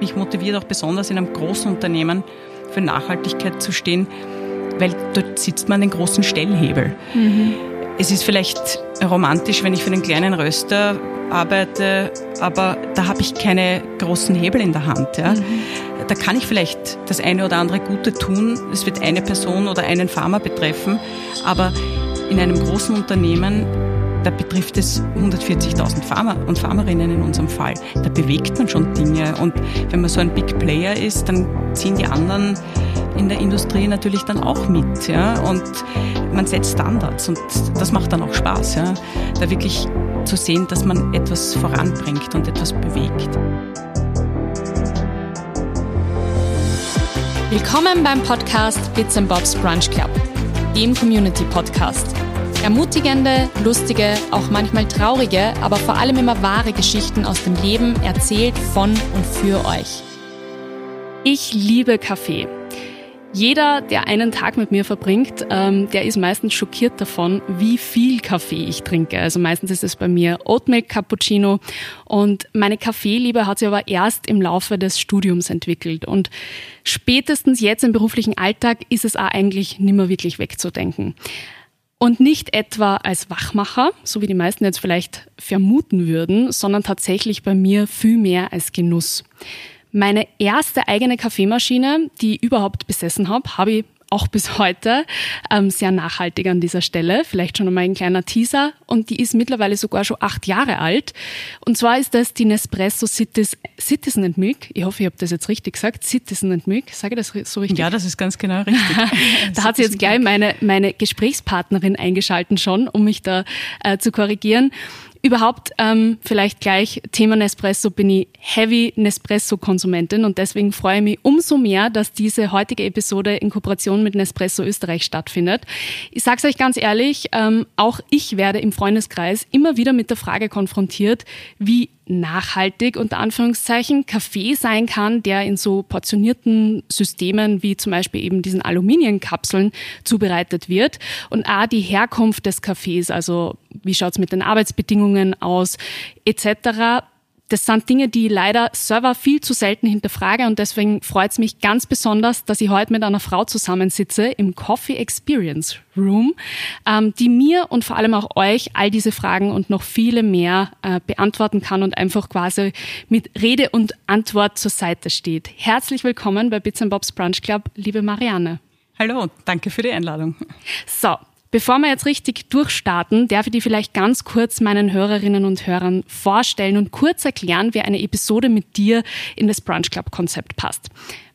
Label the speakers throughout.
Speaker 1: mich motiviert auch besonders in einem großen Unternehmen für Nachhaltigkeit zu stehen, weil dort sitzt man den großen Stellhebel. Mhm. Es ist vielleicht romantisch, wenn ich für einen kleinen Röster arbeite, aber da habe ich keine großen Hebel in der Hand. Ja. Mhm. Da kann ich vielleicht das eine oder andere Gute tun. Es wird eine Person oder einen Farmer betreffen, aber in einem großen Unternehmen da betrifft es 140.000 Farmer und Farmerinnen in unserem Fall. Da bewegt man schon Dinge. Und wenn man so ein Big Player ist, dann ziehen die anderen in der Industrie natürlich dann auch mit. Ja? Und man setzt Standards und das macht dann auch Spaß, ja? da wirklich zu sehen, dass man etwas voranbringt und etwas bewegt.
Speaker 2: Willkommen beim Podcast Bits and Bobs Brunch Club, dem Community Podcast. Ermutigende, lustige, auch manchmal traurige, aber vor allem immer wahre Geschichten aus dem Leben erzählt von und für euch. Ich liebe Kaffee. Jeder, der einen Tag mit mir verbringt, ähm, der ist meistens schockiert davon, wie viel Kaffee ich trinke. Also meistens ist es bei mir Oatmilk Cappuccino und meine Kaffeeliebe hat sich aber erst im Laufe des Studiums entwickelt und spätestens jetzt im beruflichen Alltag ist es auch eigentlich nimmer wirklich wegzudenken. Und nicht etwa als Wachmacher, so wie die meisten jetzt vielleicht vermuten würden, sondern tatsächlich bei mir viel mehr als Genuss. Meine erste eigene Kaffeemaschine, die ich überhaupt besessen habe, habe ich auch bis heute ähm, sehr nachhaltig an dieser Stelle. Vielleicht schon einmal ein kleiner Teaser. Und die ist mittlerweile sogar schon acht Jahre alt. Und zwar ist das die Nespresso Citizen and Milk. Ich hoffe, ich habe das jetzt richtig gesagt. Citizen and Milk. Sage ich das so richtig?
Speaker 1: Ja, das ist ganz genau richtig.
Speaker 2: da hat sie jetzt gleich meine, meine Gesprächspartnerin eingeschalten schon, um mich da äh, zu korrigieren. Überhaupt ähm, vielleicht gleich Thema Nespresso bin ich Heavy Nespresso-Konsumentin und deswegen freue ich mich umso mehr, dass diese heutige Episode in Kooperation mit Nespresso Österreich stattfindet. Ich sage es euch ganz ehrlich, ähm, auch ich werde im Freundeskreis immer wieder mit der Frage konfrontiert, wie nachhaltig unter Anführungszeichen Kaffee sein kann, der in so portionierten Systemen wie zum Beispiel eben diesen Aluminiumkapseln zubereitet wird und a die Herkunft des Kaffees, also wie schaut's mit den Arbeitsbedingungen aus etc das sind Dinge, die leider Server viel zu selten hinterfrage und deswegen freut es mich ganz besonders, dass ich heute mit einer Frau zusammensitze im Coffee Experience Room, ähm, die mir und vor allem auch euch all diese Fragen und noch viele mehr äh, beantworten kann und einfach quasi mit Rede und Antwort zur Seite steht. Herzlich willkommen bei Bits Bobs Brunch Club, liebe Marianne.
Speaker 1: Hallo, danke für die Einladung.
Speaker 2: So, Bevor wir jetzt richtig durchstarten, darf ich dir vielleicht ganz kurz meinen Hörerinnen und Hörern vorstellen und kurz erklären, wie eine Episode mit dir in das Brunch Club Konzept passt.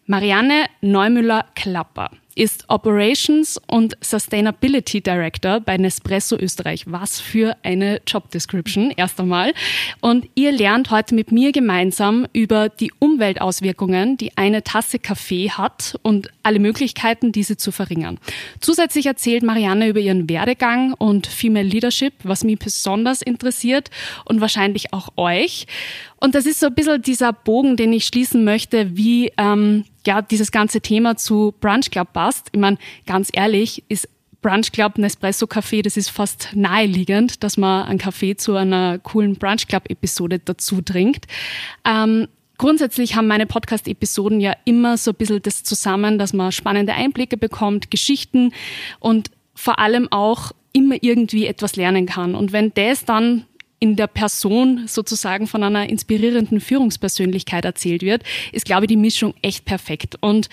Speaker 2: Marianne Neumüller-Klapper ist Operations und Sustainability Director bei Nespresso Österreich. Was für eine Job Description, erst einmal. Und ihr lernt heute mit mir gemeinsam über die Umweltauswirkungen, die eine Tasse Kaffee hat und alle Möglichkeiten, diese zu verringern. Zusätzlich erzählt Marianne über ihren Werdegang und Female Leadership, was mich besonders interessiert und wahrscheinlich auch euch. Und das ist so ein bisschen dieser Bogen, den ich schließen möchte, wie ähm, ja dieses ganze Thema zu Brunch Club passt. Ich meine, ganz ehrlich, ist Brunch Club Nespresso Café, das ist fast naheliegend, dass man einen Kaffee zu einer coolen Brunch Club Episode dazu trinkt. Ähm, grundsätzlich haben meine Podcast-Episoden ja immer so ein bisschen das zusammen, dass man spannende Einblicke bekommt, Geschichten und vor allem auch immer irgendwie etwas lernen kann. Und wenn das dann in der Person sozusagen von einer inspirierenden Führungspersönlichkeit erzählt wird, ist, glaube ich, die Mischung echt perfekt. Und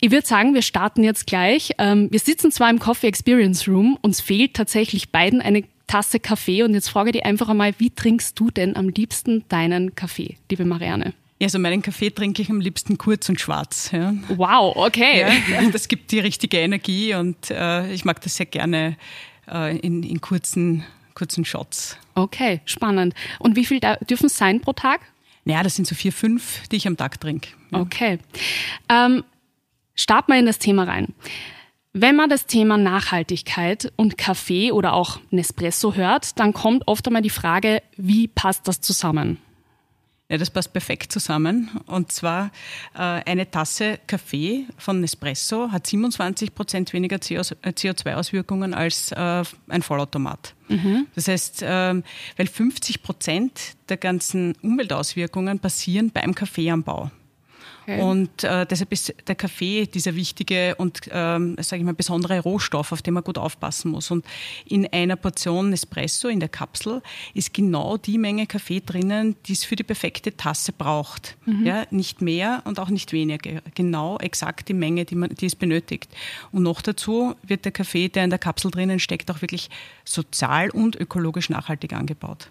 Speaker 2: ich würde sagen, wir starten jetzt gleich. Ähm, wir sitzen zwar im Coffee Experience Room, uns fehlt tatsächlich beiden eine Tasse Kaffee und jetzt frage ich dich einfach einmal, wie trinkst du denn am liebsten deinen Kaffee, liebe Marianne?
Speaker 1: Ja, also meinen Kaffee trinke ich am liebsten kurz und schwarz. Ja.
Speaker 2: Wow, okay.
Speaker 1: Ja, das gibt die richtige Energie und äh, ich mag das sehr gerne äh, in, in kurzen kurzen Shots.
Speaker 2: Okay, spannend. Und wie viel dürfen es sein pro Tag?
Speaker 1: Naja, das sind so vier, fünf, die ich am Tag trinke.
Speaker 2: Ja. Okay. Ähm, starten wir in das Thema rein. Wenn man das Thema Nachhaltigkeit und Kaffee oder auch Nespresso hört, dann kommt oft einmal die Frage, wie passt das zusammen?
Speaker 1: Ja, das passt perfekt zusammen. Und zwar äh, eine Tasse Kaffee von Nespresso hat 27 Prozent weniger CO2-Auswirkungen äh, als äh, ein Vollautomat. Mhm. Das heißt, äh, weil 50 Prozent der ganzen Umweltauswirkungen passieren beim Kaffeeanbau. Okay. Und äh, deshalb ist der Kaffee dieser wichtige und, ähm, sage ich mal, besondere Rohstoff, auf den man gut aufpassen muss. Und in einer Portion Espresso in der Kapsel ist genau die Menge Kaffee drinnen, die es für die perfekte Tasse braucht. Mhm. Ja, nicht mehr und auch nicht weniger. Genau exakt die Menge, die, man, die es benötigt. Und noch dazu wird der Kaffee, der in der Kapsel drinnen steckt, auch wirklich sozial und ökologisch nachhaltig angebaut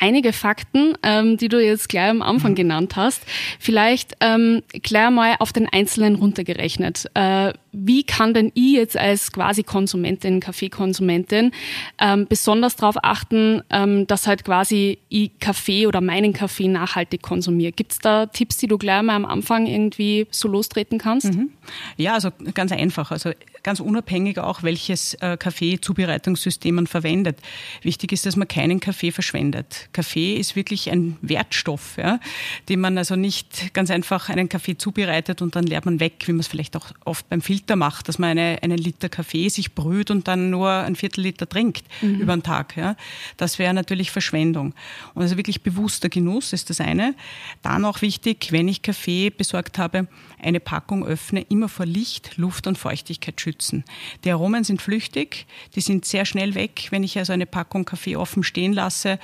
Speaker 2: einige Fakten, ähm, die du jetzt gleich am Anfang genannt hast. Vielleicht ähm, gleich mal auf den Einzelnen runtergerechnet. Äh, wie kann denn ich jetzt als quasi Konsumentin, Kaffeekonsumentin, ähm, besonders darauf achten, ähm, dass halt quasi ich Kaffee oder meinen Kaffee nachhaltig konsumiere? Gibt es da Tipps, die du gleich mal am Anfang irgendwie so lostreten kannst? Mhm.
Speaker 1: Ja, also ganz einfach. Also ganz unabhängig auch, welches äh, Kaffeezubereitungssystem man verwendet. Wichtig ist, dass man keinen Kaffee verschwendet. Kaffee ist wirklich ein Wertstoff, ja, den man also nicht ganz einfach einen Kaffee zubereitet und dann leert man weg, wie man es vielleicht auch oft beim Filter macht, dass man eine, einen Liter Kaffee sich brüht und dann nur ein Viertel Liter trinkt mhm. über den Tag. Ja. Das wäre natürlich Verschwendung. Und also wirklich bewusster Genuss ist das eine. Dann auch wichtig, wenn ich Kaffee besorgt habe, eine Packung öffne, immer vor Licht, Luft und Feuchtigkeit schützen. Die Aromen sind flüchtig, die sind sehr schnell weg. Wenn ich also eine Packung Kaffee offen stehen lasse,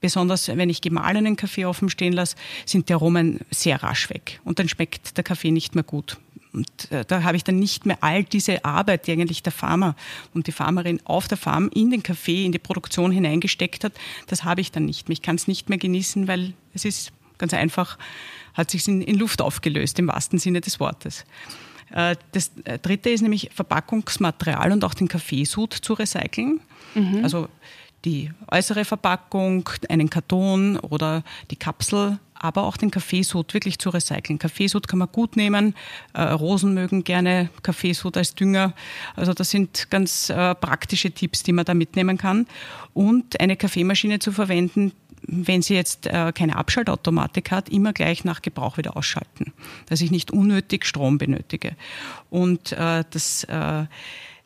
Speaker 1: besonders wenn ich gemahlenen Kaffee offen stehen lasse, sind die Aromen sehr rasch weg. Und dann schmeckt der Kaffee nicht mehr gut. Und äh, da habe ich dann nicht mehr all diese Arbeit, die eigentlich der Farmer und die Farmerin auf der Farm in den Kaffee, in die Produktion hineingesteckt hat. Das habe ich dann nicht mehr. Ich kann es nicht mehr genießen, weil es ist ganz einfach, hat sich in, in Luft aufgelöst, im wahrsten Sinne des Wortes. Äh, das äh, dritte ist nämlich Verpackungsmaterial und auch den Kaffeesud zu recyceln. Mhm. Also die äußere Verpackung, einen Karton oder die Kapsel, aber auch den Kaffeesud wirklich zu recyceln. Kaffeesud kann man gut nehmen. Äh, Rosen mögen gerne Kaffeesud als Dünger. Also das sind ganz äh, praktische Tipps, die man da mitnehmen kann. Und eine Kaffeemaschine zu verwenden, wenn sie jetzt äh, keine Abschaltautomatik hat, immer gleich nach Gebrauch wieder ausschalten, dass ich nicht unnötig Strom benötige. Und äh, das äh,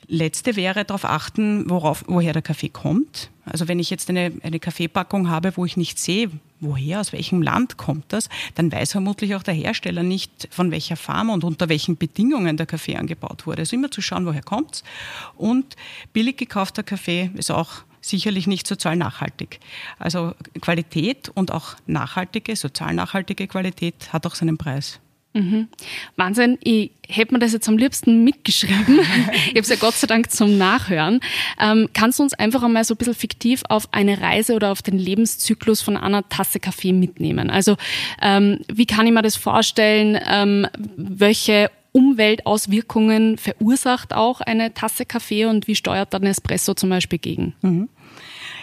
Speaker 1: Letzte wäre darauf achten, worauf, woher der Kaffee kommt. Also wenn ich jetzt eine, eine Kaffeepackung habe, wo ich nicht sehe, woher, aus welchem Land kommt das, dann weiß vermutlich auch der Hersteller nicht, von welcher Farm und unter welchen Bedingungen der Kaffee angebaut wurde. Also immer zu schauen, woher kommt's. Und billig gekaufter Kaffee ist auch sicherlich nicht sozial nachhaltig. Also Qualität und auch nachhaltige, sozial nachhaltige Qualität hat auch seinen Preis.
Speaker 2: Mhm. Wahnsinn, ich hätte mir das jetzt am liebsten mitgeschrieben. ich habe es ja Gott sei Dank zum Nachhören. Ähm, kannst du uns einfach einmal so ein bisschen fiktiv auf eine Reise oder auf den Lebenszyklus von einer Tasse Kaffee mitnehmen? Also ähm, wie kann ich mir das vorstellen? Ähm, welche Umweltauswirkungen verursacht auch eine Tasse Kaffee und wie steuert dann Espresso zum Beispiel gegen? Mhm.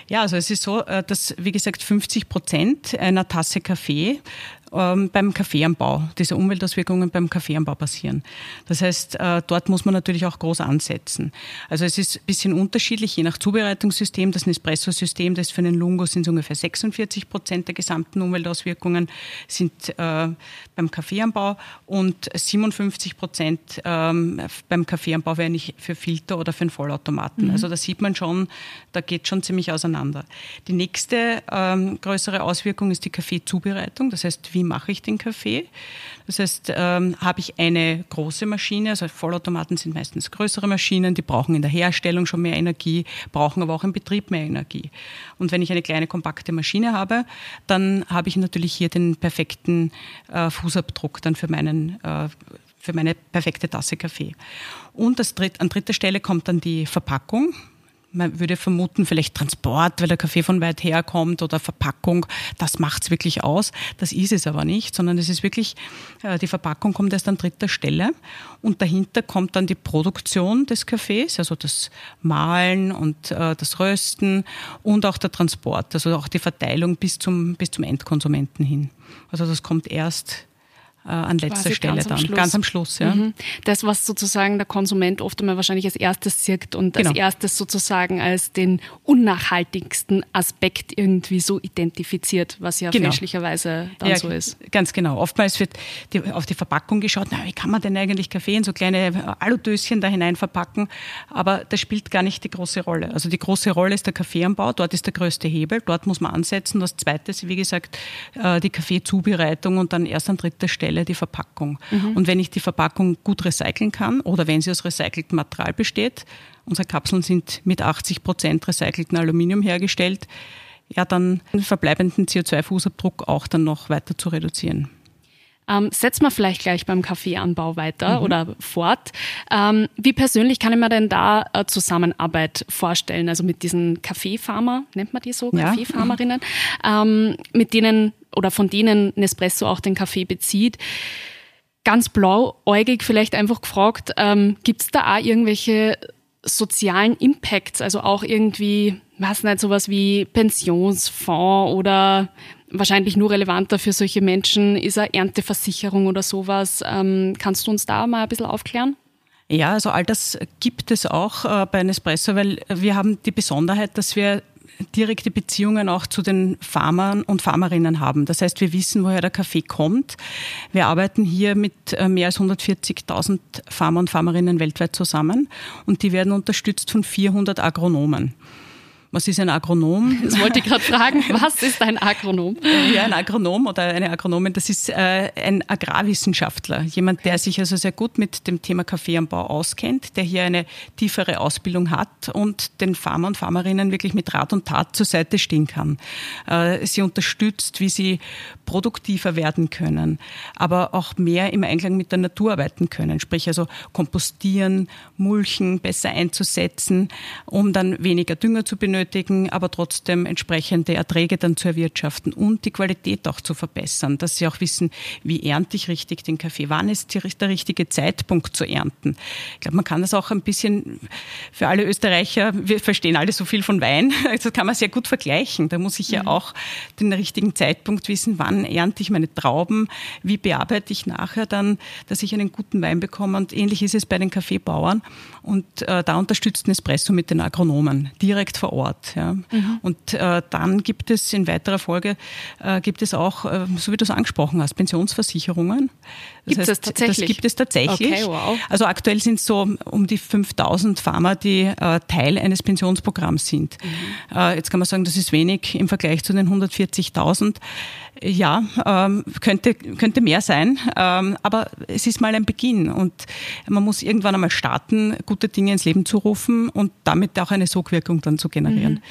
Speaker 1: Ja, also es ist so, äh, dass, wie gesagt, 50 Prozent einer Tasse Kaffee ähm, beim Kaffeeanbau, diese Umweltauswirkungen beim Kaffeeanbau passieren. Das heißt, äh, dort muss man natürlich auch groß ansetzen. Also es ist ein bisschen unterschiedlich, je nach Zubereitungssystem. Das Nespresso-System, das für einen Lungo sind ungefähr 46 Prozent der gesamten Umweltauswirkungen sind äh, beim Kaffeeanbau und 57 Prozent ähm, beim Kaffeeanbau wäre nicht für Filter oder für einen Vollautomaten. Mhm. Also da sieht man schon, da geht schon ziemlich auseinander. Die nächste ähm, größere Auswirkung ist die Kaffeezubereitung. Das heißt, wie wie mache ich den Kaffee. Das heißt, ähm, habe ich eine große Maschine, also Vollautomaten sind meistens größere Maschinen, die brauchen in der Herstellung schon mehr Energie, brauchen aber auch im Betrieb mehr Energie. Und wenn ich eine kleine kompakte Maschine habe, dann habe ich natürlich hier den perfekten äh, Fußabdruck dann für meinen äh, für meine perfekte Tasse Kaffee. Und dritt, an dritter Stelle kommt dann die Verpackung man würde vermuten, vielleicht Transport, weil der Kaffee von weit her kommt oder Verpackung, das macht's wirklich aus. Das ist es aber nicht, sondern es ist wirklich, äh, die Verpackung kommt erst an dritter Stelle und dahinter kommt dann die Produktion des Kaffees, also das Mahlen und äh, das Rösten und auch der Transport, also auch die Verteilung bis zum, bis zum Endkonsumenten hin. Also das kommt erst an letzter Quasi Stelle dann, Schluss. ganz am Schluss. Ja. Mhm.
Speaker 2: Das, was sozusagen der Konsument oft einmal wahrscheinlich als erstes sieht und genau. als erstes sozusagen als den unnachhaltigsten Aspekt irgendwie so identifiziert, was ja genau. fälschlicherweise dann ja, so ist.
Speaker 1: Ganz genau. Oftmals wird die, auf die Verpackung geschaut, na, wie kann man denn eigentlich Kaffee in so kleine Aludöschen da hinein verpacken? Aber das spielt gar nicht die große Rolle. Also die große Rolle ist der Kaffeeanbau, dort ist der größte Hebel, dort muss man ansetzen. Das zweite ist, wie gesagt, äh, die Kaffeezubereitung und dann erst an dritter Stelle Stelle die Verpackung. Mhm. Und wenn ich die Verpackung gut recyceln kann oder wenn sie aus recyceltem Material besteht, unsere Kapseln sind mit 80 Prozent recycelten Aluminium hergestellt, ja, dann den verbleibenden CO2-Fußabdruck auch dann noch weiter zu reduzieren.
Speaker 2: Ähm, setzen wir vielleicht gleich beim Kaffeeanbau weiter mhm. oder fort. Ähm, wie persönlich kann ich mir denn da äh, Zusammenarbeit vorstellen? Also mit diesen Kaffeefarmer, nennt man die so, ja. Kaffeefarmerinnen, ähm, mit denen oder von denen Nespresso auch den Kaffee bezieht. Ganz blauäugig vielleicht einfach gefragt, ähm, gibt es da auch irgendwelche sozialen Impacts, also auch irgendwie, was nicht, sowas wie Pensionsfonds oder wahrscheinlich nur relevanter für solche Menschen ist eine Ernteversicherung oder sowas. Ähm, kannst du uns da mal ein bisschen aufklären?
Speaker 1: Ja, also all das gibt es auch äh, bei Nespresso, weil wir haben die Besonderheit, dass wir direkte Beziehungen auch zu den Farmern und Farmerinnen haben. Das heißt, wir wissen, woher der Kaffee kommt. Wir arbeiten hier mit äh, mehr als 140.000 Farmer und Farmerinnen weltweit zusammen und die werden unterstützt von 400 Agronomen. Was ist ein Agronom?
Speaker 2: Das wollte ich gerade fragen. Was ist ein Agronom?
Speaker 1: Ja, ein Agronom oder eine Agronomin, das ist äh, ein Agrarwissenschaftler. Jemand, der sich also sehr gut mit dem Thema Kaffeeanbau auskennt, der hier eine tiefere Ausbildung hat und den Farmer und Farmerinnen wirklich mit Rat und Tat zur Seite stehen kann. Äh, sie unterstützt, wie sie produktiver werden können, aber auch mehr im Einklang mit der Natur arbeiten können. Sprich also kompostieren, mulchen besser einzusetzen, um dann weniger Dünger zu benötigen benötigen, aber trotzdem entsprechende Erträge dann zu erwirtschaften und die Qualität auch zu verbessern, dass sie auch wissen, wie ernte ich richtig den Kaffee, wann ist der richtige Zeitpunkt zu ernten. Ich glaube, man kann das auch ein bisschen für alle Österreicher, wir verstehen alle so viel von Wein, das kann man sehr gut vergleichen. Da muss ich ja mhm. auch den richtigen Zeitpunkt wissen, wann ernte ich meine Trauben, wie bearbeite ich nachher dann, dass ich einen guten Wein bekomme. Und ähnlich ist es bei den Kaffeebauern. Und äh, da unterstützt Nespresso mit den Agronomen direkt vor Ort. Ort. Ja. Mhm. Und äh, dann gibt es in weiterer Folge, äh, gibt es auch, äh, so wie du es angesprochen hast, Pensionsversicherungen.
Speaker 2: Das gibt heißt, es tatsächlich?
Speaker 1: Das gibt es tatsächlich. Okay, wow. Also aktuell sind es so um die 5000 Pharma, die äh, Teil eines Pensionsprogramms sind. Mhm. Äh, jetzt kann man sagen, das ist wenig im Vergleich zu den 140.000. Ja, ähm, könnte, könnte mehr sein, ähm, aber es ist mal ein Beginn und man muss irgendwann einmal starten, gute Dinge ins Leben zu rufen und damit auch eine Sogwirkung dann zu generieren.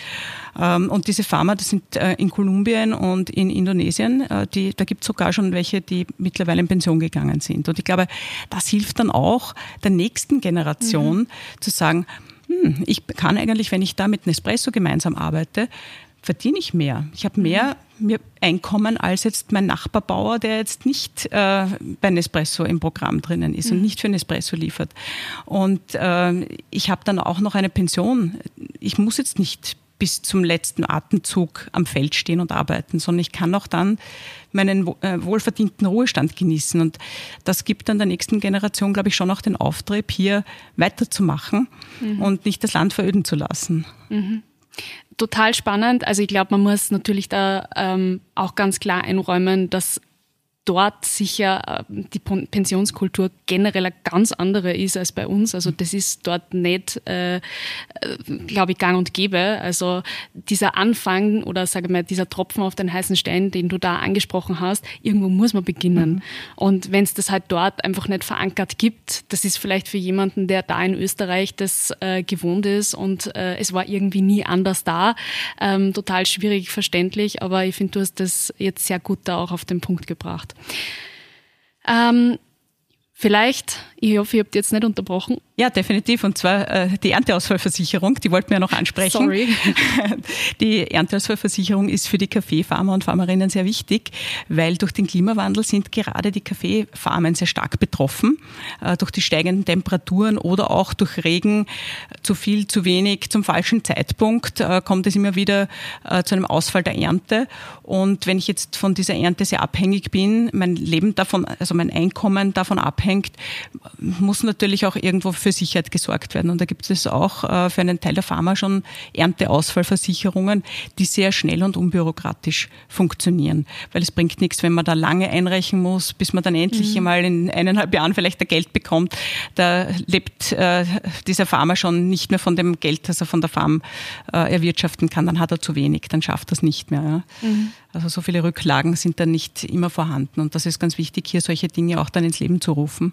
Speaker 1: Mhm. Ähm, und diese Pharma, das sind äh, in Kolumbien und in Indonesien, äh, die, da gibt es sogar schon welche, die mittlerweile in Pension gegangen sind. Und ich glaube, das hilft dann auch der nächsten Generation mhm. zu sagen, hm, ich kann eigentlich, wenn ich da mit Nespresso gemeinsam arbeite, verdiene ich mehr. Ich habe mehr mir Einkommen als jetzt mein Nachbarbauer, der jetzt nicht äh, bei Nespresso im Programm drinnen ist mhm. und nicht für Nespresso liefert. Und äh, ich habe dann auch noch eine Pension. Ich muss jetzt nicht bis zum letzten Atemzug am Feld stehen und arbeiten, sondern ich kann auch dann meinen äh, wohlverdienten Ruhestand genießen. Und das gibt dann der nächsten Generation, glaube ich, schon auch den Auftrieb, hier weiterzumachen mhm. und nicht das Land veröden zu lassen.
Speaker 2: Mhm total spannend. Also ich glaube, man muss natürlich da ähm, auch ganz klar einräumen, dass dort sicher äh, die Pensionskultur generell eine ganz andere ist als bei uns. Also das ist dort nicht, äh, äh glaube ich, gang und gäbe. Also dieser Anfang oder sage mal dieser Tropfen auf den heißen Stein, den du da angesprochen hast, irgendwo muss man beginnen. Mhm. Und wenn es das halt dort einfach nicht verankert gibt, das ist vielleicht für jemanden, der da in Österreich das äh, gewohnt ist und äh, es war irgendwie nie anders da, ähm, total schwierig verständlich. Aber ich finde, du hast das jetzt sehr gut da auch auf den Punkt gebracht. Ähm, vielleicht, ich hoffe, ihr habt jetzt nicht unterbrochen.
Speaker 1: Ja, definitiv. Und zwar äh, die Ernteausfallversicherung, die wollten wir noch ansprechen.
Speaker 2: Sorry.
Speaker 1: Die Ernteausfallversicherung ist für die Kaffeefarmer und Farmerinnen sehr wichtig, weil durch den Klimawandel sind gerade die Kaffeefarmen sehr stark betroffen. Äh, durch die steigenden Temperaturen oder auch durch Regen zu viel, zu wenig, zum falschen Zeitpunkt äh, kommt es immer wieder äh, zu einem Ausfall der Ernte. Und wenn ich jetzt von dieser Ernte sehr abhängig bin, mein Leben davon, also mein Einkommen davon abhängt, zusammenhängt, muss natürlich auch irgendwo für Sicherheit gesorgt werden. Und da gibt es auch äh, für einen Teil der Pharma schon Ernteausfallversicherungen, die sehr schnell und unbürokratisch funktionieren. Weil es bringt nichts, wenn man da lange einreichen muss, bis man dann endlich mhm. mal in eineinhalb Jahren vielleicht ein Geld bekommt. Da lebt äh, dieser Farmer schon nicht mehr von dem Geld, das er von der Farm äh, erwirtschaften kann. Dann hat er zu wenig, dann schafft er es nicht mehr. Ja. Mhm. Also so viele Rücklagen sind dann nicht immer vorhanden. Und das ist ganz wichtig, hier solche Dinge auch dann ins Leben zu rufen.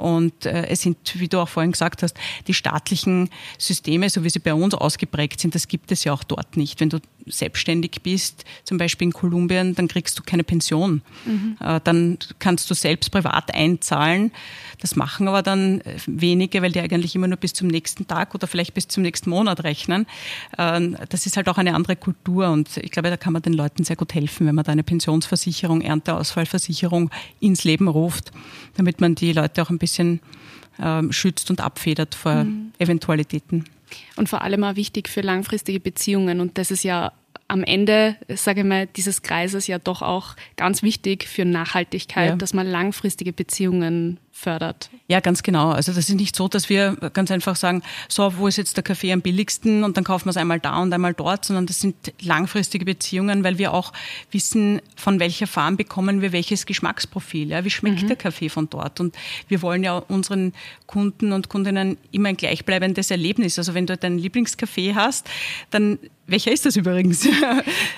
Speaker 1: Und äh, es sind, wie du auch vorhin gesagt hast, die staatlichen Systeme, so wie sie bei uns ausgeprägt sind, das gibt es ja auch dort nicht. Wenn du selbstständig bist, zum Beispiel in Kolumbien, dann kriegst du keine Pension. Mhm. Äh, dann kannst du selbst privat einzahlen. Das machen aber dann wenige, weil die eigentlich immer nur bis zum nächsten Tag oder vielleicht bis zum nächsten Monat rechnen. Äh, das ist halt auch eine andere Kultur und ich glaube, da kann man den Leuten sehr gut helfen, wenn man da eine Pensionsversicherung, Ernteausfallversicherung ins Leben ruft, damit man die Leute auch ein bisschen bisschen ähm, schützt und abfedert vor mhm. Eventualitäten.
Speaker 2: Und vor allem auch wichtig für langfristige Beziehungen. Und das ist ja am Ende, sage ich mal, dieses Kreises ja doch auch ganz wichtig für Nachhaltigkeit, ja. dass man langfristige Beziehungen fördert.
Speaker 1: Ja, ganz genau. Also das ist nicht so, dass wir ganz einfach sagen, so, wo ist jetzt der Kaffee am billigsten und dann kaufen wir es einmal da und einmal dort, sondern das sind langfristige Beziehungen, weil wir auch wissen, von welcher Farm bekommen wir welches Geschmacksprofil. Ja? Wie schmeckt mhm. der Kaffee von dort? Und wir wollen ja unseren Kunden und Kundinnen immer ein gleichbleibendes Erlebnis. Also wenn du deinen Lieblingskaffee hast, dann welcher ist das übrigens?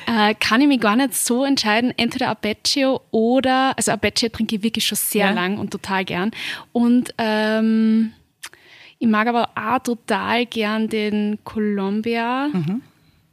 Speaker 2: Äh, kann ich mich gar nicht so entscheiden. Entweder Apache oder, also Apache trinke ich wirklich schon sehr ja. lang und total gern. Und ähm, ich mag aber auch total gern den Columbia, mhm.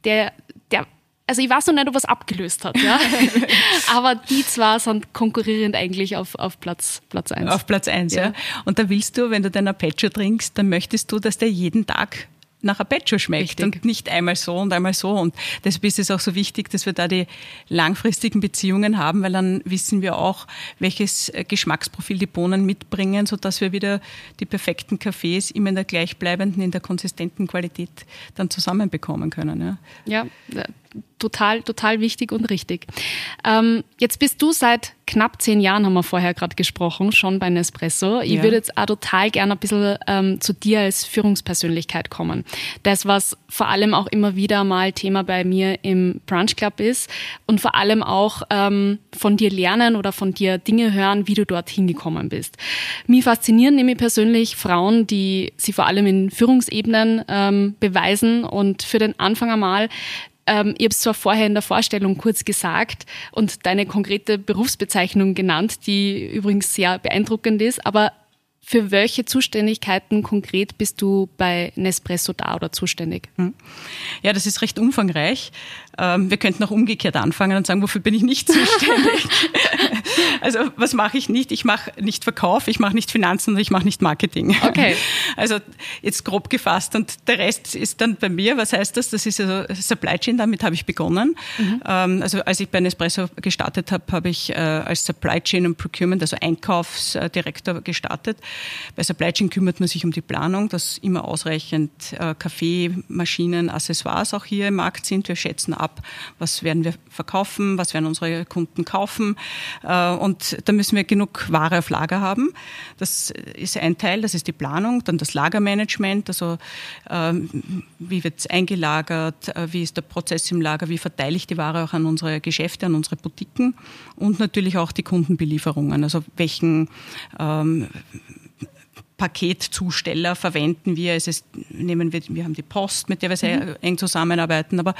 Speaker 2: der, der, also ich weiß noch nicht, ob was abgelöst hat, ja. aber die zwei sind konkurrierend eigentlich auf, auf Platz, Platz eins.
Speaker 1: Auf Platz eins, ja. ja. Und da willst du, wenn du den Apache trinkst, dann möchtest du, dass der jeden Tag nach Apecho schmeckt Richtig. und nicht einmal so und einmal so. Und deshalb ist es auch so wichtig, dass wir da die langfristigen Beziehungen haben, weil dann wissen wir auch, welches äh, Geschmacksprofil die Bohnen mitbringen, sodass wir wieder die perfekten Kaffees immer in der gleichbleibenden, in der konsistenten Qualität dann zusammenbekommen können.
Speaker 2: Ja, ja total, total wichtig und richtig. Ähm, jetzt bist du seit knapp zehn Jahren, haben wir vorher gerade gesprochen, schon bei Nespresso. Ich ja. würde jetzt auch total gerne ein bisschen ähm, zu dir als Führungspersönlichkeit kommen. Das, was vor allem auch immer wieder mal Thema bei mir im Brunch Club ist und vor allem auch ähm, von dir lernen oder von dir Dinge hören, wie du dort hingekommen bist. Mich faszinieren nämlich persönlich Frauen, die sie vor allem in Führungsebenen ähm, beweisen und für den Anfang einmal ähm, ich habe es zwar vorher in der Vorstellung kurz gesagt und deine konkrete Berufsbezeichnung genannt, die übrigens sehr beeindruckend ist, aber für welche Zuständigkeiten konkret bist du bei Nespresso da oder zuständig? Hm.
Speaker 1: Ja, das ist recht umfangreich. Ähm, wir könnten auch umgekehrt anfangen und sagen, wofür bin ich nicht zuständig? also was mache ich nicht? Ich mache nicht Verkauf, ich mache nicht Finanzen und ich mache nicht Marketing.
Speaker 2: Okay.
Speaker 1: Also jetzt grob gefasst und der Rest ist dann bei mir. Was heißt das? Das ist also Supply Chain, damit habe ich begonnen. Mhm. Ähm, also als ich bei Nespresso gestartet habe, habe ich äh, als Supply Chain und Procurement, also Einkaufsdirektor gestartet. Bei Supply Chain kümmert man sich um die Planung, dass immer ausreichend äh, Kaffee, Maschinen, Accessoires auch hier im Markt sind. Wir schätzen ab, was werden wir verkaufen, was werden unsere Kunden kaufen. Äh, und da müssen wir genug Ware auf Lager haben. Das ist ein Teil, das ist die Planung. Dann das Lagermanagement, also ähm, wie wird es eingelagert, äh, wie ist der Prozess im Lager, wie verteile ich die Ware auch an unsere Geschäfte, an unsere Boutiquen und natürlich auch die Kundenbelieferungen. Also welchen ähm, Paketzusteller verwenden wir. Es ist, nehmen wir, wir haben die Post, mit der wir sehr mhm. eng zusammenarbeiten, aber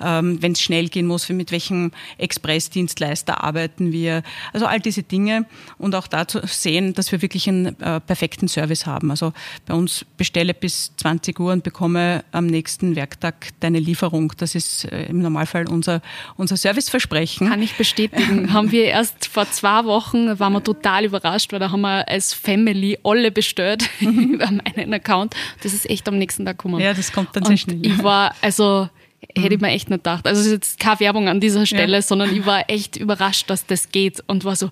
Speaker 1: ähm, wenn es schnell gehen muss, mit welchem Expressdienstleister arbeiten wir. Also all diese Dinge und auch dazu sehen, dass wir wirklich einen äh, perfekten Service haben. Also bei uns bestelle bis 20 Uhr und bekomme am nächsten Werktag deine Lieferung. Das ist äh, im Normalfall unser, unser Serviceversprechen.
Speaker 2: Kann ich bestätigen. haben wir erst vor zwei Wochen, waren wir total überrascht, weil da haben wir als Family alle bestellt bestellt über meinen Account. Das ist echt am nächsten Tag gekommen.
Speaker 1: Ja, das kommt dann sehr schnell.
Speaker 2: Ich war, also hätte ich mir echt nicht gedacht. Also es ist jetzt keine Werbung an dieser Stelle, ja. sondern ich war echt überrascht, dass das geht und war so,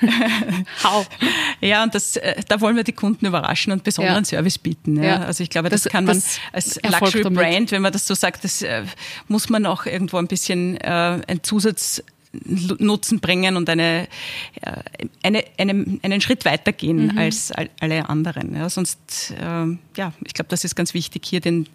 Speaker 2: how?
Speaker 1: Ja, und das, äh, da wollen wir die Kunden überraschen und besonderen ja. Service bieten. Ja. ja. Also ich glaube, das, das kann man das als Luxury Brand, wenn man das so sagt, das äh, muss man auch irgendwo ein bisschen äh, ein Zusatz Nutzen bringen und eine, äh, eine, eine, einen Schritt weitergehen mhm. als alle anderen. Ja, sonst, äh, ja, ich glaube, das ist ganz wichtig, hier den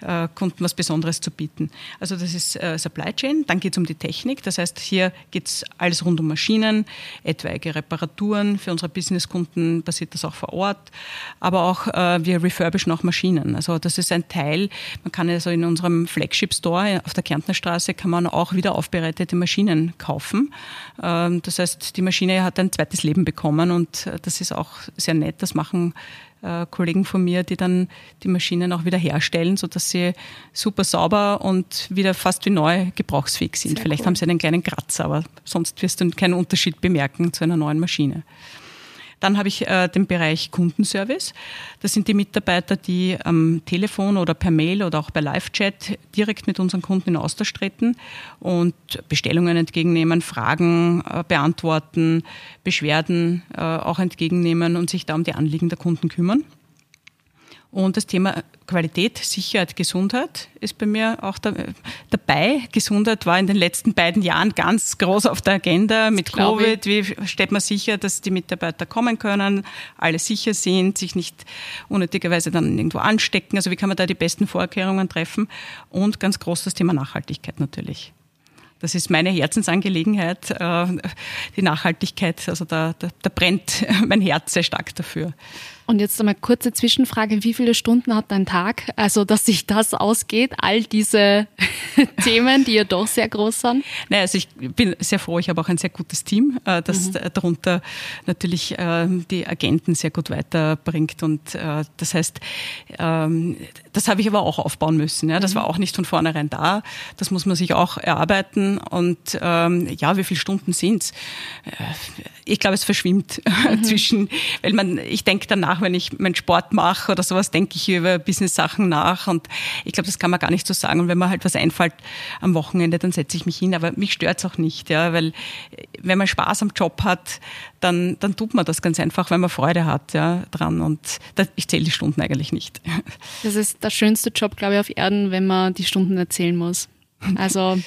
Speaker 1: äh, Kunden was Besonderes zu bieten. Also das ist äh, Supply Chain, dann geht es um die Technik, das heißt, hier geht es alles rund um Maschinen, etwaige Reparaturen, für unsere Businesskunden passiert das auch vor Ort, aber auch äh, wir refurbischen auch Maschinen. Also das ist ein Teil, man kann also in unserem Flagship Store auf der Kärntner Straße kann man auch wieder aufbereitete Maschinen kaufen. Ähm, das heißt, die Maschine hat ein zweites Leben bekommen und äh, das ist auch sehr nett. Das machen äh, Kollegen von mir, die dann die Maschinen auch wieder herstellen, sodass sie super sauber und wieder fast wie neu gebrauchsfähig sind. Sehr Vielleicht cool. haben sie einen kleinen Kratzer, aber sonst wirst du keinen Unterschied bemerken zu einer neuen Maschine. Dann habe ich äh, den Bereich Kundenservice. Das sind die Mitarbeiter, die am Telefon oder per Mail oder auch per Live-Chat direkt mit unseren Kunden in Austausch treten und Bestellungen entgegennehmen, Fragen äh, beantworten, Beschwerden äh, auch entgegennehmen und sich da um die Anliegen der Kunden kümmern. Und das Thema Qualität, Sicherheit, Gesundheit ist bei mir auch da, dabei. Gesundheit war in den letzten beiden Jahren ganz groß auf der Agenda mit Covid. Wie stellt man sicher, dass die Mitarbeiter kommen können, alle sicher sind, sich nicht unnötigerweise dann irgendwo anstecken? Also wie kann man da die besten Vorkehrungen treffen? Und ganz groß das Thema Nachhaltigkeit natürlich. Das ist meine Herzensangelegenheit, äh, die Nachhaltigkeit. Also da, da, da brennt mein Herz sehr stark dafür.
Speaker 2: Und jetzt einmal kurze Zwischenfrage. Wie viele Stunden hat dein Tag? Also, dass sich das ausgeht, all diese Themen, die ja doch sehr groß sind?
Speaker 1: Naja, also ich bin sehr froh. Ich habe auch ein sehr gutes Team, äh, das mhm. darunter natürlich äh, die Agenten sehr gut weiterbringt. Und äh, das heißt, ähm, das habe ich aber auch aufbauen müssen. Das mhm. war auch nicht von vornherein da. Das muss man sich auch erarbeiten. Und ähm, ja, wie viele Stunden sind es? Ich glaube, es verschwimmt mhm. zwischen, weil man, ich denke danach, nach, wenn ich meinen Sport mache oder sowas, denke ich über Business-Sachen nach. Und ich glaube, das kann man gar nicht so sagen. Und wenn mir halt was einfällt am Wochenende, dann setze ich mich hin. Aber mich stört es auch nicht, ja, weil wenn man Spaß am Job hat, dann, dann tut man das ganz einfach, weil man Freude hat ja, dran. Und da, ich zähle die Stunden eigentlich nicht.
Speaker 2: Das ist der schönste Job, glaube ich, auf Erden, wenn man die Stunden erzählen muss. Also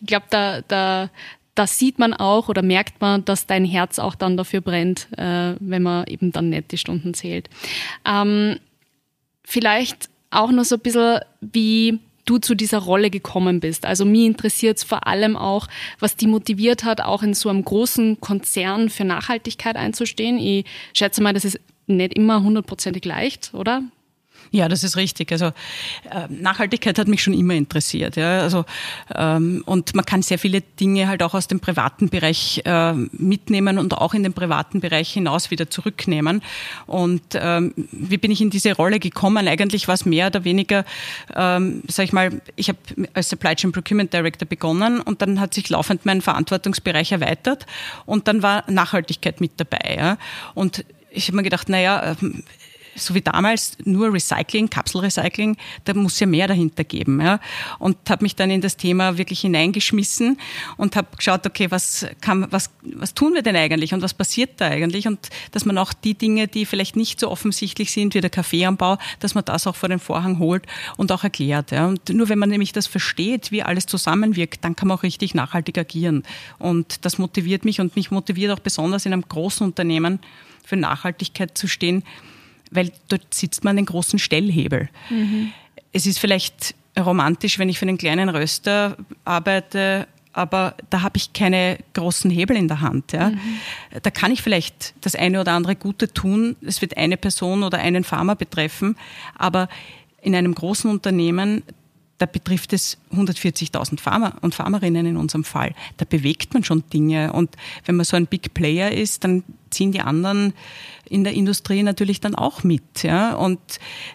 Speaker 2: ich glaube, da, da, das sieht man auch oder merkt man, dass dein Herz auch dann dafür brennt, äh, wenn man eben dann nicht die Stunden zählt. Ähm, vielleicht auch noch so ein bisschen, wie du zu dieser Rolle gekommen bist. Also mir interessiert es vor allem auch, was die motiviert hat, auch in so einem großen Konzern für Nachhaltigkeit einzustehen. Ich schätze mal, das ist nicht immer hundertprozentig leicht, oder?
Speaker 1: Ja, das ist richtig. Also äh, Nachhaltigkeit hat mich schon immer interessiert. Ja. Also ähm, und man kann sehr viele Dinge halt auch aus dem privaten Bereich äh, mitnehmen und auch in den privaten Bereich hinaus wieder zurücknehmen. Und ähm, wie bin ich in diese Rolle gekommen? Eigentlich war es mehr oder weniger, ähm, sag ich mal, ich habe als Supply Chain Procurement Director begonnen und dann hat sich laufend mein Verantwortungsbereich erweitert und dann war Nachhaltigkeit mit dabei. Ja. Und ich habe mir gedacht, naja, so wie damals nur Recycling, Kapselrecycling, da muss ja mehr dahinter geben. Ja? Und habe mich dann in das Thema wirklich hineingeschmissen und habe geschaut, okay, was, kann, was, was tun wir denn eigentlich und was passiert da eigentlich? Und dass man auch die Dinge, die vielleicht nicht so offensichtlich sind wie der Kaffeeanbau, dass man das auch vor den Vorhang holt und auch erklärt. Ja? Und nur wenn man nämlich das versteht, wie alles zusammenwirkt, dann kann man auch richtig nachhaltig agieren. Und das motiviert mich und mich motiviert auch besonders in einem großen Unternehmen für Nachhaltigkeit zu stehen, weil dort sitzt man an den großen Stellhebel. Mhm. Es ist vielleicht romantisch, wenn ich für einen kleinen Röster arbeite, aber da habe ich keine großen Hebel in der Hand. Ja. Mhm. Da kann ich vielleicht das eine oder andere Gute tun. Es wird eine Person oder einen Farmer betreffen, aber in einem großen Unternehmen, da betrifft es 140.000 Farmer und Farmerinnen in unserem Fall. Da bewegt man schon Dinge. Und wenn man so ein Big Player ist, dann ziehen die anderen in der Industrie natürlich dann auch mit. Ja? Und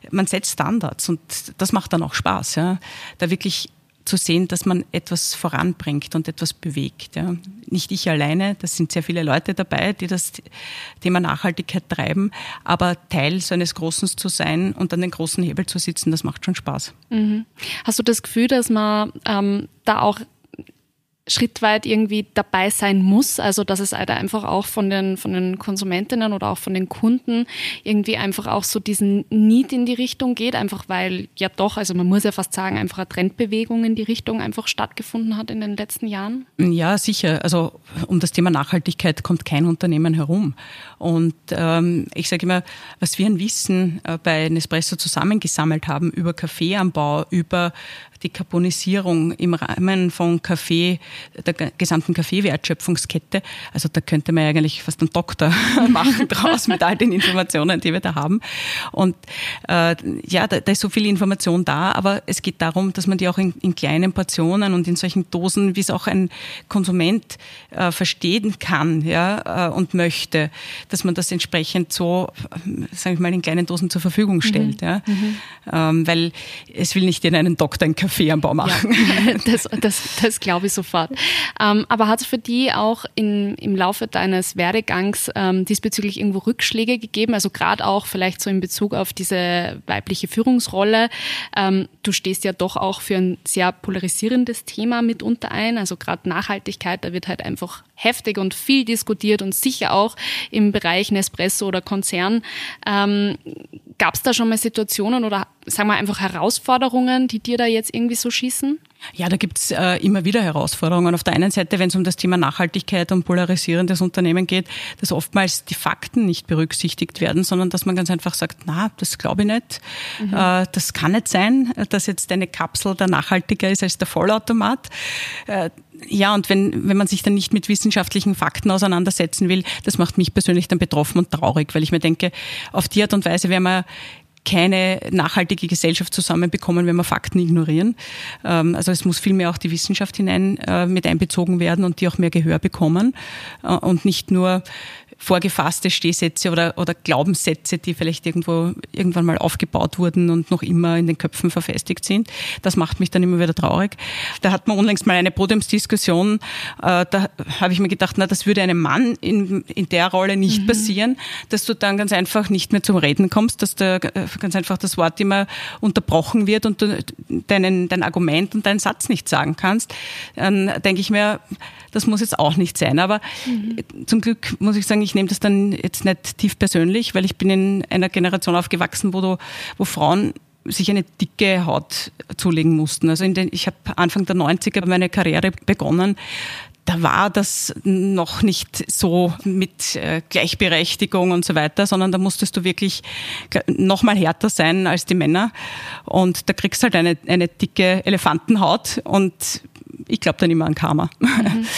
Speaker 1: man setzt Standards und das macht dann auch Spaß. Ja? Da wirklich zu sehen, dass man etwas voranbringt und etwas bewegt. Ja. Nicht ich alleine, das sind sehr viele Leute dabei, die das Thema Nachhaltigkeit treiben, aber Teil so eines Großen zu sein und an den großen Hebel zu sitzen, das macht schon Spaß.
Speaker 2: Mhm. Hast du das Gefühl, dass man ähm, da auch schrittweit irgendwie dabei sein muss, also dass es halt einfach auch von den, von den Konsumentinnen oder auch von den Kunden irgendwie einfach auch so diesen Need in die Richtung geht, einfach weil ja doch, also man muss ja fast sagen, einfach eine Trendbewegung in die Richtung einfach stattgefunden hat in den letzten Jahren?
Speaker 1: Ja, sicher. Also um das Thema Nachhaltigkeit kommt kein Unternehmen herum. Und ähm, ich sage immer, was wir an Wissen äh, bei Nespresso zusammengesammelt haben über Kaffeeanbau, über die Karbonisierung im Rahmen von Kaffee, der gesamten Kaffeewertschöpfungskette. Also da könnte man eigentlich fast einen Doktor machen draus mit all den Informationen, die wir da haben. Und äh, ja, da, da, ist so viel Information da, aber es geht darum, dass man die auch in, in kleinen Portionen und in solchen Dosen, wie es auch ein Konsument äh, verstehen kann ja, äh, und möchte, dass man das entsprechend so, sage ich mal, in kleinen Dosen zur Verfügung stellt. Mhm. Ja. Mhm. Ähm, weil es will nicht in einen Doktor ein Kaffee am Bau machen.
Speaker 2: Ja, das das, das glaube ich sofort. Ähm, aber hat es für die auch in, im Laufe deines Werdegangs ähm, diesbezüglich irgendwo Rückschläge gegeben? Also gerade auch vielleicht so in Bezug auf diese weibliche Führungsrolle. Ähm, du stehst ja doch auch für ein sehr polarisierendes Thema mitunter ein. Also gerade Nachhaltigkeit, da wird halt einfach heftig und viel diskutiert und sicher auch im Bereich Nespresso oder Konzern. Ähm, Gab es da schon mal Situationen oder sagen wir einfach Herausforderungen, die dir da jetzt irgendwie so schießen?
Speaker 1: Ja, da gibt's äh, immer wieder Herausforderungen. Auf der einen Seite, wenn es um das Thema Nachhaltigkeit und polarisierendes Unternehmen geht, dass oftmals die Fakten nicht berücksichtigt werden, sondern dass man ganz einfach sagt, na, das glaube ich nicht. Mhm. Äh, das kann nicht sein, dass jetzt eine Kapsel da nachhaltiger ist als der Vollautomat. Äh, ja, und wenn, wenn man sich dann nicht mit wissenschaftlichen Fakten auseinandersetzen will, das macht mich persönlich dann betroffen und traurig, weil ich mir denke, auf die Art und Weise werden wir keine nachhaltige Gesellschaft zusammenbekommen, wenn wir Fakten ignorieren. Ähm, also es muss vielmehr auch die Wissenschaft hinein äh, mit einbezogen werden und die auch mehr Gehör bekommen äh, und nicht nur vorgefasste Stehsätze oder, oder Glaubenssätze, die vielleicht irgendwo irgendwann mal aufgebaut wurden und noch immer in den Köpfen verfestigt sind. Das macht mich dann immer wieder traurig. Da hat man unlängst mal eine Podiumsdiskussion, äh, da habe ich mir gedacht, na, das würde einem Mann in, in der Rolle nicht mhm. passieren, dass du dann ganz einfach nicht mehr zum Reden kommst, dass da ganz einfach das Wort immer unterbrochen wird und du deinen, dein Argument und deinen Satz nicht sagen kannst. Dann denke ich mir, das muss jetzt auch nicht sein. Aber mhm. zum Glück muss ich sagen, ich nehme das dann jetzt nicht tief persönlich, weil ich bin in einer Generation aufgewachsen, wo, du, wo Frauen sich eine dicke Haut zulegen mussten. Also in den, ich habe Anfang der 90er meine Karriere begonnen da war das noch nicht so mit äh, Gleichberechtigung und so weiter, sondern da musstest du wirklich noch mal härter sein als die Männer. Und da kriegst halt eine, eine dicke Elefantenhaut und ich glaube dann immer an Karma. Mhm.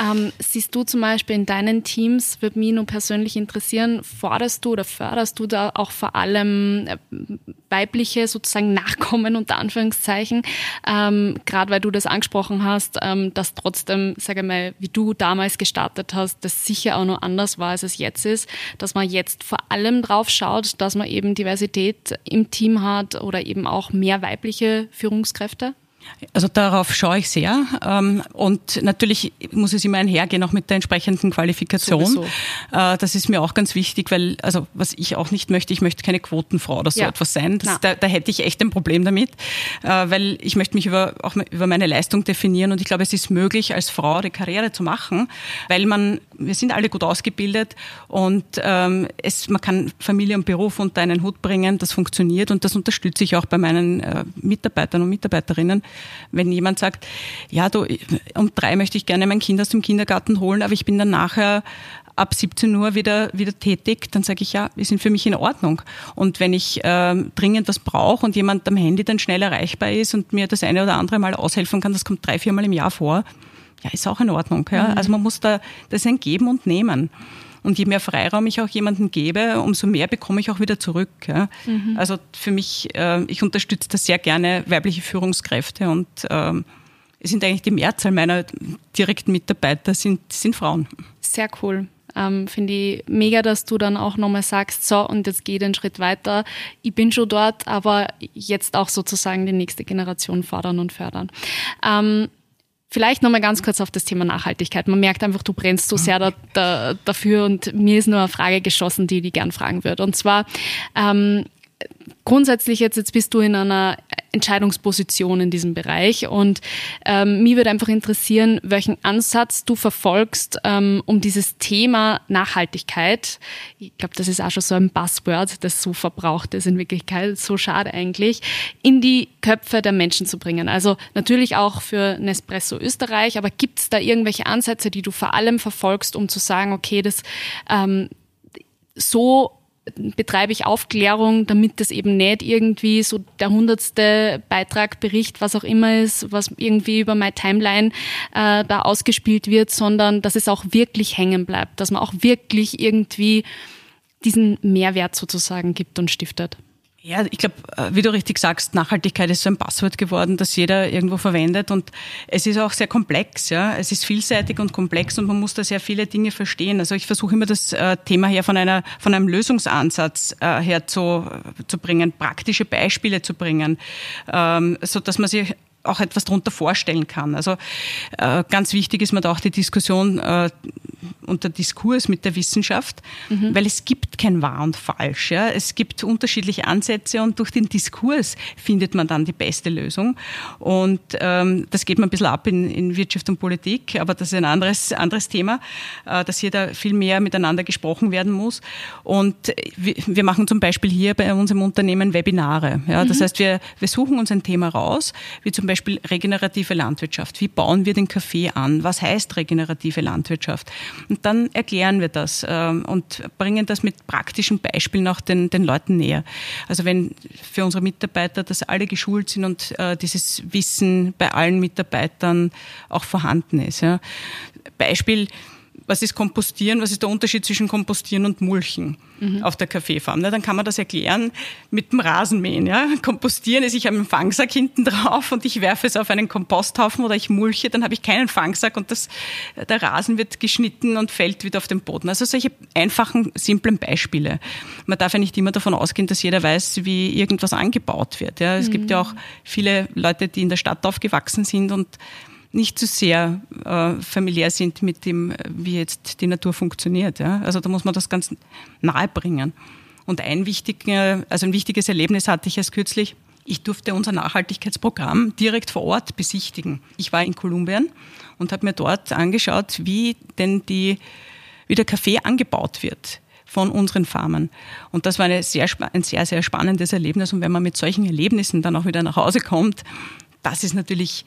Speaker 2: Ähm, siehst du zum Beispiel in deinen Teams, würde mich nur persönlich interessieren, forderst du oder förderst du da auch vor allem äh, weibliche sozusagen Nachkommen unter Anführungszeichen, ähm, gerade weil du das angesprochen hast, ähm, dass trotzdem, sage mal, wie du damals gestartet hast, das sicher auch noch anders war, als es jetzt ist, dass man jetzt vor allem drauf schaut, dass man eben Diversität im Team hat oder eben auch mehr weibliche Führungskräfte?
Speaker 1: Also darauf schaue ich sehr. Ähm, und natürlich muss es immer einhergehen, auch mit der entsprechenden Qualifikation. Sowieso. Äh, das ist mir auch ganz wichtig, weil, also was ich auch nicht möchte, ich möchte keine Quotenfrau oder so ja. etwas sein. Das, da, da, hätte ich echt ein Problem damit, äh, weil ich möchte mich über, auch über meine Leistung definieren und ich glaube, es ist möglich, als Frau eine Karriere zu machen, weil man, wir sind alle gut ausgebildet und ähm, es, man kann Familie und Beruf unter einen Hut bringen, das funktioniert und das unterstütze ich auch bei meinen äh, Mitarbeitern und Mitarbeiterinnen wenn jemand sagt, ja, du, um drei möchte ich gerne mein Kind aus dem Kindergarten holen, aber ich bin dann nachher ab 17 Uhr wieder, wieder tätig, dann sage ich ja, wir sind für mich in Ordnung. Und wenn ich äh, dringend was brauche und jemand am Handy dann schnell erreichbar ist und mir das eine oder andere Mal aushelfen kann, das kommt drei, viermal im Jahr vor, ja, ist auch in Ordnung. Ja? Mhm. Also man muss da das ein Geben und Nehmen. Und je mehr Freiraum ich auch jemandem gebe, umso mehr bekomme ich auch wieder zurück. Ja. Mhm. Also für mich, äh, ich unterstütze da sehr gerne weibliche Führungskräfte und ähm, es sind eigentlich die Mehrzahl meiner direkten Mitarbeiter sind, sind Frauen.
Speaker 2: Sehr cool. Ähm, Finde ich mega, dass du dann auch nochmal sagst, so, und jetzt geht einen Schritt weiter. Ich bin schon dort, aber jetzt auch sozusagen die nächste Generation fordern und fördern. Ähm, Vielleicht nochmal ganz kurz auf das Thema Nachhaltigkeit. Man merkt einfach, du brennst so sehr da, da, dafür und mir ist nur eine Frage geschossen, die ich gern fragen würde. Und zwar, ähm, grundsätzlich jetzt, jetzt bist du in einer Entscheidungsposition in diesem Bereich. Und ähm, mich würde einfach interessieren, welchen Ansatz du verfolgst, ähm, um dieses Thema Nachhaltigkeit, ich glaube, das ist auch schon so ein Buzzword, das so verbraucht ist in Wirklichkeit, so schade eigentlich, in die Köpfe der Menschen zu bringen. Also natürlich auch für Nespresso Österreich, aber gibt es da irgendwelche Ansätze, die du vor allem verfolgst, um zu sagen, okay, das ähm, so betreibe ich Aufklärung, damit das eben nicht irgendwie so der hundertste Beitrag, Bericht, was auch immer ist, was irgendwie über meine Timeline äh, da ausgespielt wird, sondern dass es auch wirklich hängen bleibt, dass man auch wirklich irgendwie diesen Mehrwert sozusagen gibt und stiftet.
Speaker 1: Ja, ich glaube, äh, wie du richtig sagst, Nachhaltigkeit ist so ein Passwort geworden, das jeder irgendwo verwendet und es ist auch sehr komplex. Ja, es ist vielseitig und komplex und man muss da sehr viele Dinge verstehen. Also ich versuche immer das äh, Thema her von einer von einem Lösungsansatz äh, her zu, zu bringen, praktische Beispiele zu bringen, ähm, so dass man sich auch etwas darunter vorstellen kann. Also äh, ganz wichtig ist mir da auch die Diskussion äh, und der Diskurs mit der Wissenschaft, mhm. weil es gibt kein wahr und falsch. Ja. Es gibt unterschiedliche Ansätze und durch den Diskurs findet man dann die beste Lösung. Und ähm, das geht man ein bisschen ab in, in Wirtschaft und Politik, aber das ist ein anderes, anderes Thema, äh, dass hier da viel mehr miteinander gesprochen werden muss. Und wir, wir machen zum Beispiel hier bei uns im Unternehmen Webinare. Ja. Das mhm. heißt, wir, wir suchen uns ein Thema raus, wie zum Beispiel regenerative Landwirtschaft. Wie bauen wir den Kaffee an? Was heißt regenerative Landwirtschaft? Und dann erklären wir das ähm, und bringen das mit praktischen Beispielen auch den, den Leuten näher. Also wenn für unsere Mitarbeiter, dass alle geschult sind und äh, dieses Wissen bei allen Mitarbeitern auch vorhanden ist. Beispiel, was ist Kompostieren, was ist der Unterschied zwischen Kompostieren und Mulchen mhm. auf der Kaffeefarm. Ne? Dann kann man das erklären mit dem Rasenmähen. Ja? Kompostieren ist, ich habe einen Fangsack hinten drauf und ich werfe es auf einen Komposthaufen oder ich mulche, dann habe ich keinen Fangsack und das, der Rasen wird geschnitten und fällt wieder auf den Boden. Also solche einfachen, simplen Beispiele. Man darf ja nicht immer davon ausgehen, dass jeder weiß, wie irgendwas angebaut wird. Ja? Es mhm. gibt ja auch viele Leute, die in der Stadt aufgewachsen sind und nicht zu sehr äh, familiär sind mit dem, wie jetzt die Natur funktioniert. Ja? Also da muss man das ganz nahe bringen. Und ein, wichtiger, also ein wichtiges Erlebnis hatte ich erst kürzlich. Ich durfte unser Nachhaltigkeitsprogramm direkt vor Ort besichtigen. Ich war in Kolumbien und habe mir dort angeschaut, wie denn die, wie der Kaffee angebaut wird von unseren Farmern. Und das war eine sehr, ein sehr, sehr spannendes Erlebnis. Und wenn man mit solchen Erlebnissen dann auch wieder nach Hause kommt, das ist natürlich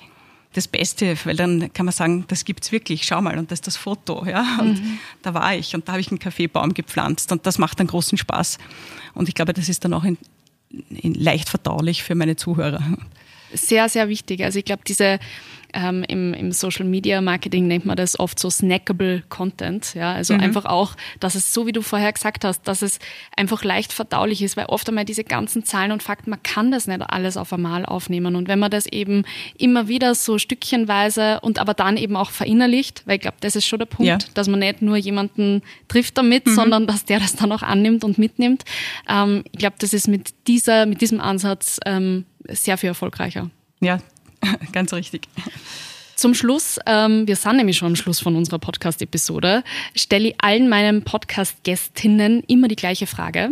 Speaker 1: das Beste, weil dann kann man sagen, das gibt's wirklich, schau mal, und das ist das Foto, ja. Und mhm. da war ich und da habe ich einen Kaffeebaum gepflanzt und das macht dann großen Spaß. Und ich glaube, das ist dann auch in, in leicht verdaulich für meine Zuhörer.
Speaker 2: Sehr, sehr wichtig. Also ich glaube, diese ähm, im, im Social Media Marketing nennt man das oft so snackable Content. Ja, also mhm. einfach auch, dass es so wie du vorher gesagt hast, dass es einfach leicht verdaulich ist, weil oft einmal diese ganzen Zahlen und Fakten, man kann das nicht alles auf einmal aufnehmen. Und wenn man das eben immer wieder so stückchenweise und aber dann eben auch verinnerlicht, weil ich glaube, das ist schon der Punkt, ja. dass man nicht nur jemanden trifft damit, mhm. sondern dass der das dann auch annimmt und mitnimmt. Ähm, ich glaube, das ist mit dieser, mit diesem Ansatz ähm, sehr viel erfolgreicher.
Speaker 1: Ja, Ganz richtig.
Speaker 2: Zum Schluss, ähm, wir sind nämlich schon am Schluss von unserer Podcast-Episode, stelle ich allen meinen Podcast-Gästinnen immer die gleiche Frage.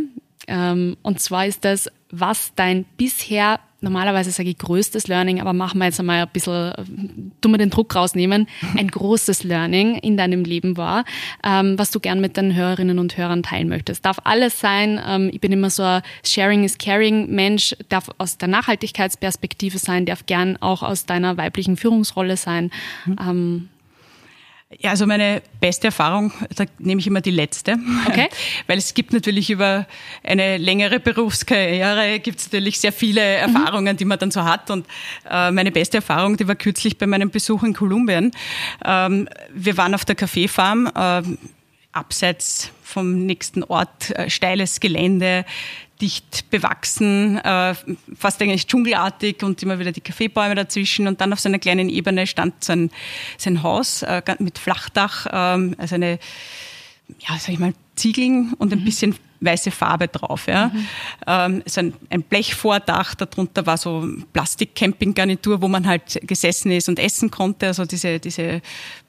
Speaker 2: Ähm, und zwar ist das, was dein bisher normalerweise sage ich größtes Learning, aber machen wir jetzt einmal ein bisschen, tun wir den Druck rausnehmen, ein großes Learning in deinem Leben war, ähm, was du gern mit deinen Hörerinnen und Hörern teilen möchtest. Darf alles sein, ähm, ich bin immer so ein Sharing is Caring Mensch, darf aus der Nachhaltigkeitsperspektive sein, darf gern auch aus deiner weiblichen Führungsrolle sein. Mhm. Ähm,
Speaker 1: ja, also meine beste Erfahrung, da nehme ich immer die letzte. Okay. Weil es gibt natürlich über eine längere Berufskarriere gibt es natürlich sehr viele mhm. Erfahrungen, mhm. die man dann so hat. Und äh, meine beste Erfahrung, die war kürzlich bei meinem Besuch in Kolumbien. Ähm, wir waren auf der Kaffeefarm, äh, abseits vom nächsten Ort, äh, steiles Gelände, dicht bewachsen, äh, fast eigentlich dschungelartig und immer wieder die Kaffeebäume dazwischen. Und dann auf so einer kleinen Ebene stand so ein, sein Haus äh, mit Flachdach, ähm, also eine, ja, sag ich mal, Ziegeln und ein mhm. bisschen weiße Farbe drauf. Ja. Mhm. Ähm, so ein, ein Blechvordach, darunter war so Plastik-Campinggarnitur, wo man halt gesessen ist und essen konnte. Also diese, diese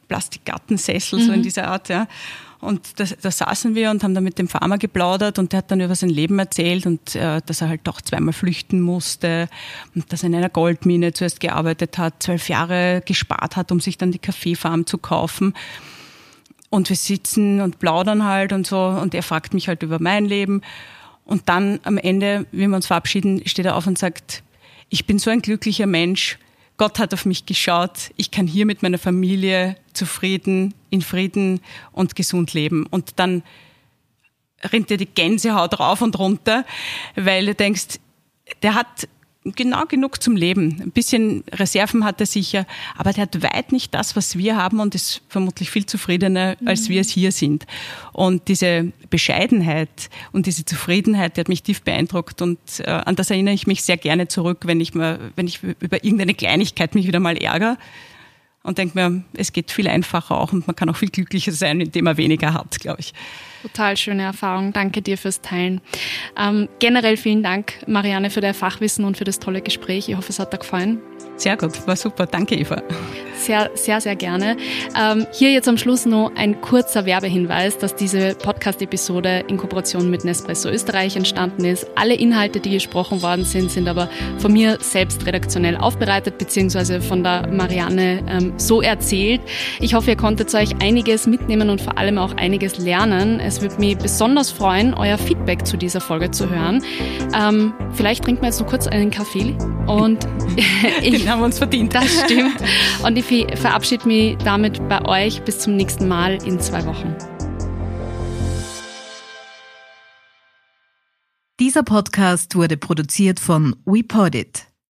Speaker 1: Plastikgattensessel, mhm. so in mhm. dieser Art, ja. Und da, da saßen wir und haben dann mit dem Farmer geplaudert und der hat dann über sein Leben erzählt und äh, dass er halt doch zweimal flüchten musste und dass er in einer Goldmine zuerst gearbeitet hat, zwölf Jahre gespart hat, um sich dann die Kaffeefarm zu kaufen. Und wir sitzen und plaudern halt und so und er fragt mich halt über mein Leben. Und dann am Ende, wie wir uns verabschieden, steht er auf und sagt, ich bin so ein glücklicher Mensch, Gott hat auf mich geschaut, ich kann hier mit meiner Familie zufrieden, in Frieden und gesund leben. Und dann rinnt dir die Gänsehaut rauf und runter, weil du denkst, der hat genau genug zum Leben. Ein bisschen Reserven hat er sicher, aber der hat weit nicht das, was wir haben und ist vermutlich viel zufriedener, als wir es hier sind. Und diese Bescheidenheit und diese Zufriedenheit, die hat mich tief beeindruckt und äh, an das erinnere ich mich sehr gerne zurück, wenn ich mal, wenn ich über irgendeine Kleinigkeit mich wieder mal ärgere und denke mir, es geht viel einfacher auch und man kann auch viel glücklicher sein, indem man weniger hat, glaube ich.
Speaker 2: Total schöne Erfahrung. Danke dir fürs Teilen. Ähm, generell vielen Dank, Marianne, für dein Fachwissen und für das tolle Gespräch. Ich hoffe, es hat dir gefallen.
Speaker 1: Sehr gut, war super. Danke, Eva.
Speaker 2: Sehr, sehr, sehr gerne. Ähm, hier jetzt am Schluss noch ein kurzer Werbehinweis, dass diese Podcast-Episode in Kooperation mit Nespresso Österreich entstanden ist. Alle Inhalte, die gesprochen worden sind, sind aber von mir selbst redaktionell aufbereitet, beziehungsweise von der Marianne ähm, so erzählt. Ich hoffe, ihr konntet euch einiges mitnehmen und vor allem auch einiges lernen. Es würde mich besonders freuen, euer Feedback zu dieser Folge zu hören. Ähm, vielleicht trinken wir jetzt noch kurz einen Kaffee und
Speaker 1: ich den haben wir uns verdient.
Speaker 2: Das stimmt. Und ich verabschiede mich damit bei euch bis zum nächsten Mal in zwei Wochen.
Speaker 3: Dieser Podcast wurde produziert von WePodit.